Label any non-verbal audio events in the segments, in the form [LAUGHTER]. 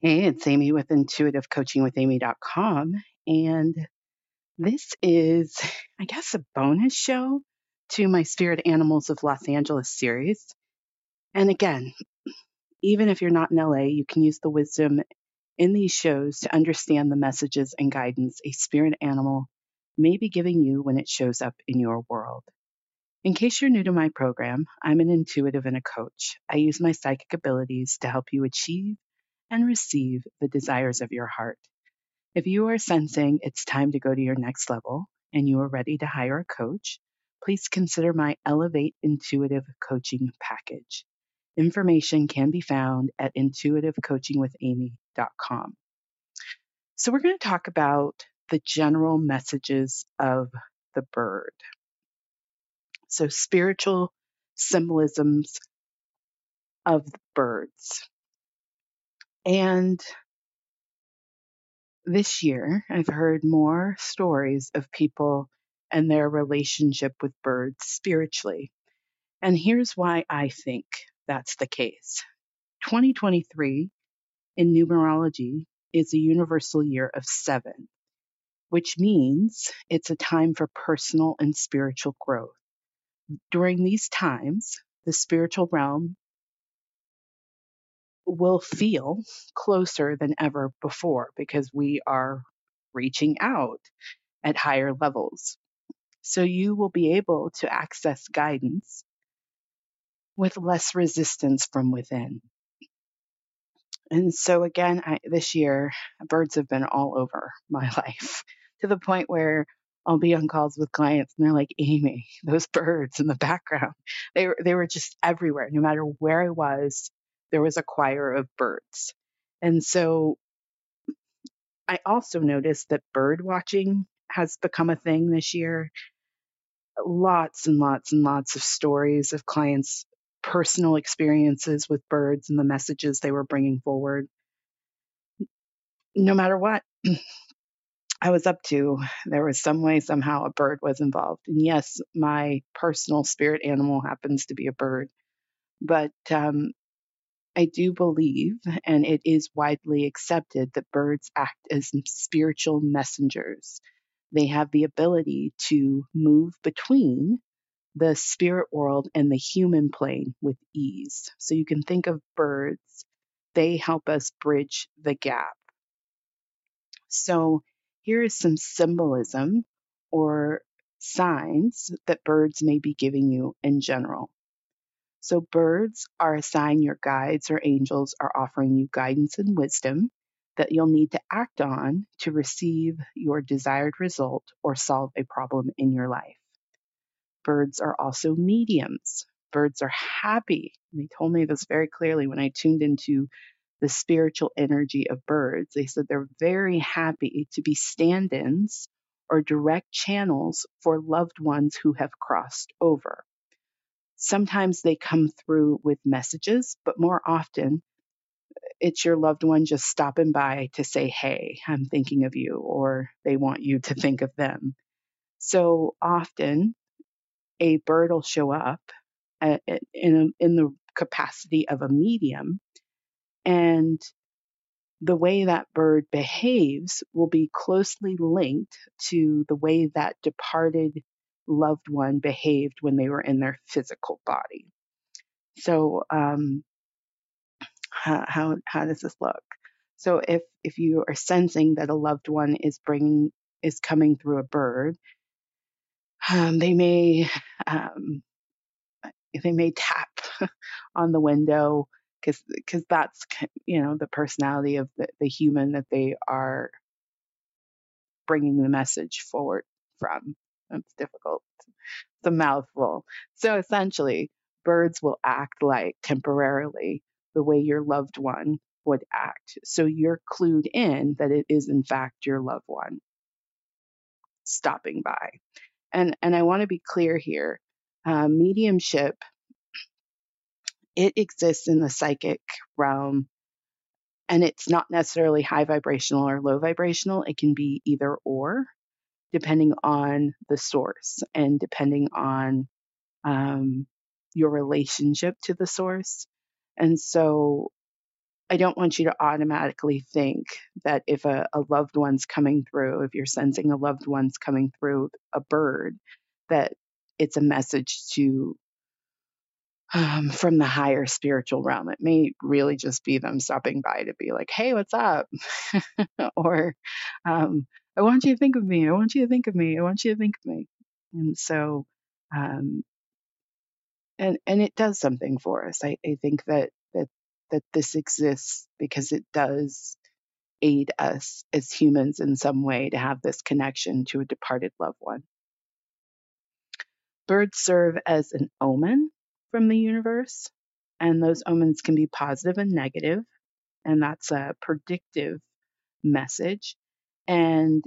Hey, it's Amy with intuitivecoachingwithamy.com. And this is, I guess, a bonus show to my Spirit Animals of Los Angeles series. And again, even if you're not in LA, you can use the wisdom in these shows to understand the messages and guidance a spirit animal may be giving you when it shows up in your world. In case you're new to my program, I'm an intuitive and a coach. I use my psychic abilities to help you achieve and receive the desires of your heart. If you are sensing it's time to go to your next level and you are ready to hire a coach, please consider my Elevate Intuitive Coaching Package. Information can be found at intuitivecoachingwithamy.com. So, we're going to talk about the general messages of the bird. So, spiritual symbolisms of birds. And this year, I've heard more stories of people and their relationship with birds spiritually. And here's why I think that's the case 2023 in numerology is a universal year of seven, which means it's a time for personal and spiritual growth. During these times, the spiritual realm will feel closer than ever before because we are reaching out at higher levels. So you will be able to access guidance with less resistance from within. And so again, I, this year, birds have been all over my [LAUGHS] life to the point where I'll be on calls with clients and they're like, Amy, those birds in the background, they were, they were just everywhere. No matter where I was, there was a choir of birds. And so I also noticed that bird watching has become a thing this year. Lots and lots and lots of stories of clients' personal experiences with birds and the messages they were bringing forward. No matter what [CLEARS THROAT] I was up to, there was some way, somehow, a bird was involved. And yes, my personal spirit animal happens to be a bird. But um, I do believe, and it is widely accepted, that birds act as spiritual messengers. They have the ability to move between the spirit world and the human plane with ease. So you can think of birds, they help us bridge the gap. So here is some symbolism or signs that birds may be giving you in general. So, birds are a sign your guides or angels are offering you guidance and wisdom that you'll need to act on to receive your desired result or solve a problem in your life. Birds are also mediums. Birds are happy. They told me this very clearly when I tuned into the spiritual energy of birds. They said they're very happy to be stand ins or direct channels for loved ones who have crossed over. Sometimes they come through with messages, but more often it's your loved one just stopping by to say, Hey, I'm thinking of you, or they want you to think of them. So often a bird will show up uh, in, a, in the capacity of a medium, and the way that bird behaves will be closely linked to the way that departed loved one behaved when they were in their physical body. So, um, how, how, how does this look? So, if if you are sensing that a loved one is bringing is coming through a bird, um, they may um, they may tap [LAUGHS] on the window because because that's you know the personality of the, the human that they are bringing the message forward from. It's difficult It's a mouthful. So essentially, birds will act like temporarily the way your loved one would act. So you're clued in that it is in fact your loved one stopping by. And and I want to be clear here. Uh, mediumship it exists in the psychic realm and it's not necessarily high vibrational or low vibrational. It can be either or depending on the source and depending on um, your relationship to the source. And so I don't want you to automatically think that if a, a loved one's coming through, if you're sensing a loved one's coming through a bird, that it's a message to um, from the higher spiritual realm. It may really just be them stopping by to be like, "Hey, what's up?" [LAUGHS] or um, "I want you to think of me. I want you to think of me. I want you to think of me." And so, um, and and it does something for us. I, I think that that that this exists because it does aid us as humans in some way to have this connection to a departed loved one. Birds serve as an omen from the universe, and those omens can be positive and negative, and that's a predictive message. And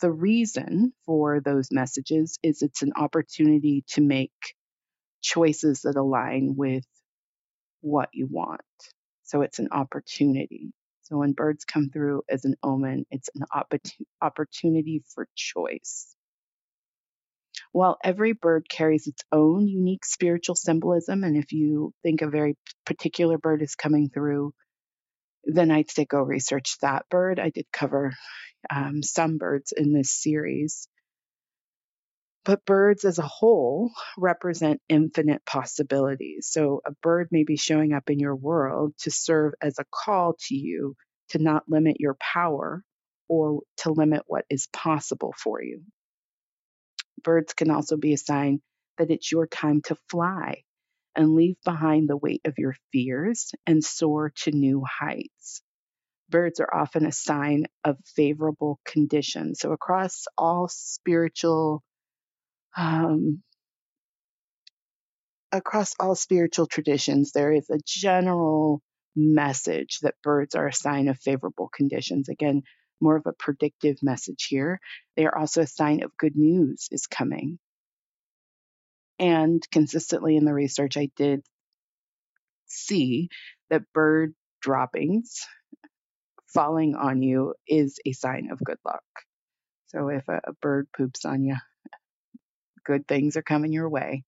the reason for those messages is it's an opportunity to make choices that align with what you want. So it's an opportunity. So when birds come through as an omen, it's an opportunity for choice. While every bird carries its own unique spiritual symbolism, and if you think a very particular bird is coming through, then I'd say go research that bird. I did cover um, some birds in this series. But birds as a whole represent infinite possibilities. So a bird may be showing up in your world to serve as a call to you to not limit your power or to limit what is possible for you. Birds can also be a sign that it's your time to fly and leave behind the weight of your fears and soar to new heights. Birds are often a sign of favorable conditions. So, across all spiritual um, across all spiritual traditions, there is a general message that birds are a sign of favorable conditions. Again, more of a predictive message here. They are also a sign of good news is coming. And consistently in the research, I did see that bird droppings falling on you is a sign of good luck. So if a, a bird poops on you, good things are coming your way.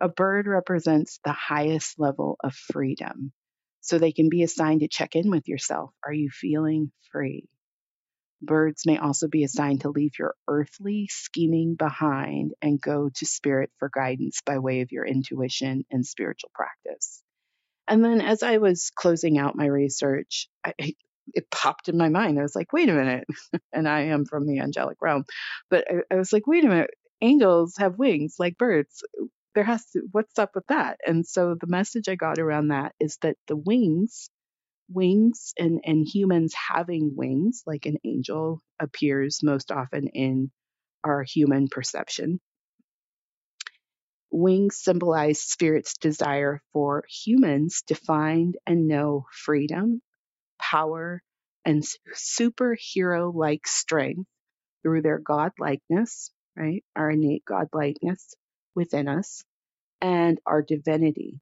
A bird represents the highest level of freedom. So they can be a sign to check in with yourself. Are you feeling free? Birds may also be assigned to leave your earthly scheming behind and go to spirit for guidance by way of your intuition and spiritual practice. And then as I was closing out my research, I, it popped in my mind. I was like, wait a minute. [LAUGHS] and I am from the angelic realm. But I, I was like, wait a minute angels have wings like birds. There has to, what's up with that? And so the message I got around that is that the wings, wings and, and humans having wings, like an angel appears most often in our human perception. Wings symbolize spirit's desire for humans to find and know freedom, power, and superhero like strength through their godlikeness, right? Our innate godlikeness within us and our divinity.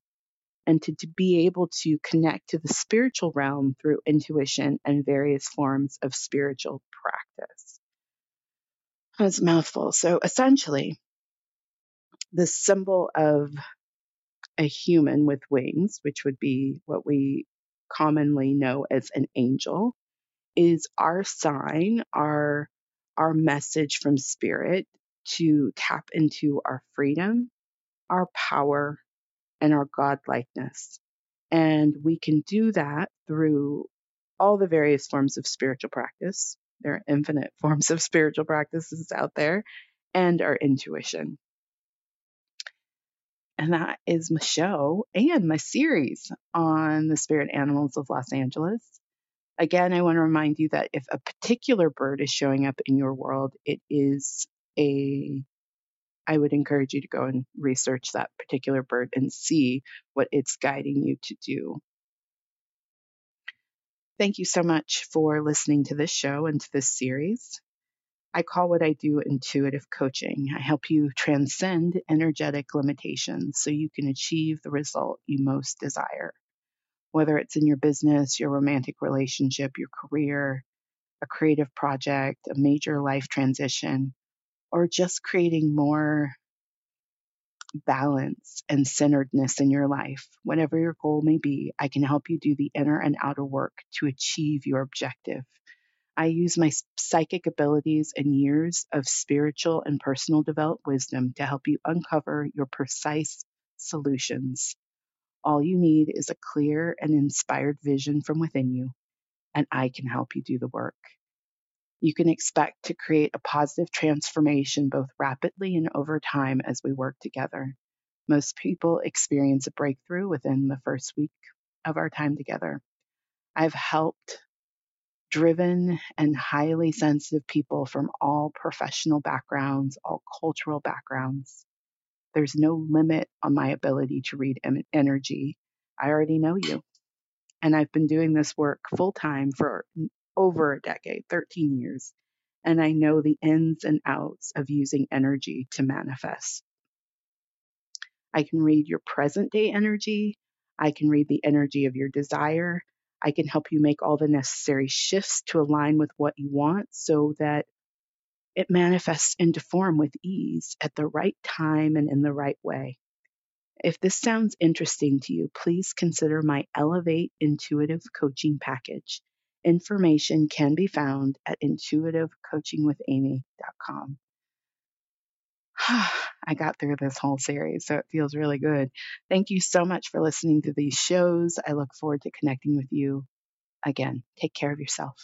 And to, to be able to connect to the spiritual realm through intuition and various forms of spiritual practice. That's a mouthful. So essentially, the symbol of a human with wings, which would be what we commonly know as an angel, is our sign, our our message from spirit to tap into our freedom, our power, and our godlikeness. And we can do that through all the various forms of spiritual practice. There are infinite [LAUGHS] forms of spiritual practices out there, and our intuition. And that is my show and my series on the spirit animals of Los Angeles. Again, I want to remind you that if a particular bird is showing up in your world, it is a I would encourage you to go and research that particular bird and see what it's guiding you to do. Thank you so much for listening to this show and to this series. I call what I do intuitive coaching. I help you transcend energetic limitations so you can achieve the result you most desire. Whether it's in your business, your romantic relationship, your career, a creative project, a major life transition, or just creating more balance and centeredness in your life. Whatever your goal may be, I can help you do the inner and outer work to achieve your objective. I use my psychic abilities and years of spiritual and personal developed wisdom to help you uncover your precise solutions. All you need is a clear and inspired vision from within you, and I can help you do the work. You can expect to create a positive transformation both rapidly and over time as we work together. Most people experience a breakthrough within the first week of our time together. I've helped driven and highly sensitive people from all professional backgrounds, all cultural backgrounds. There's no limit on my ability to read energy. I already know you. And I've been doing this work full time for over a decade, 13 years. And I know the ins and outs of using energy to manifest. I can read your present day energy. I can read the energy of your desire. I can help you make all the necessary shifts to align with what you want so that it manifests into form with ease at the right time and in the right way. If this sounds interesting to you, please consider my Elevate Intuitive Coaching Package. Information can be found at intuitivecoachingwithamy.com. [SIGHS] I got through this whole series, so it feels really good. Thank you so much for listening to these shows. I look forward to connecting with you again. Take care of yourself.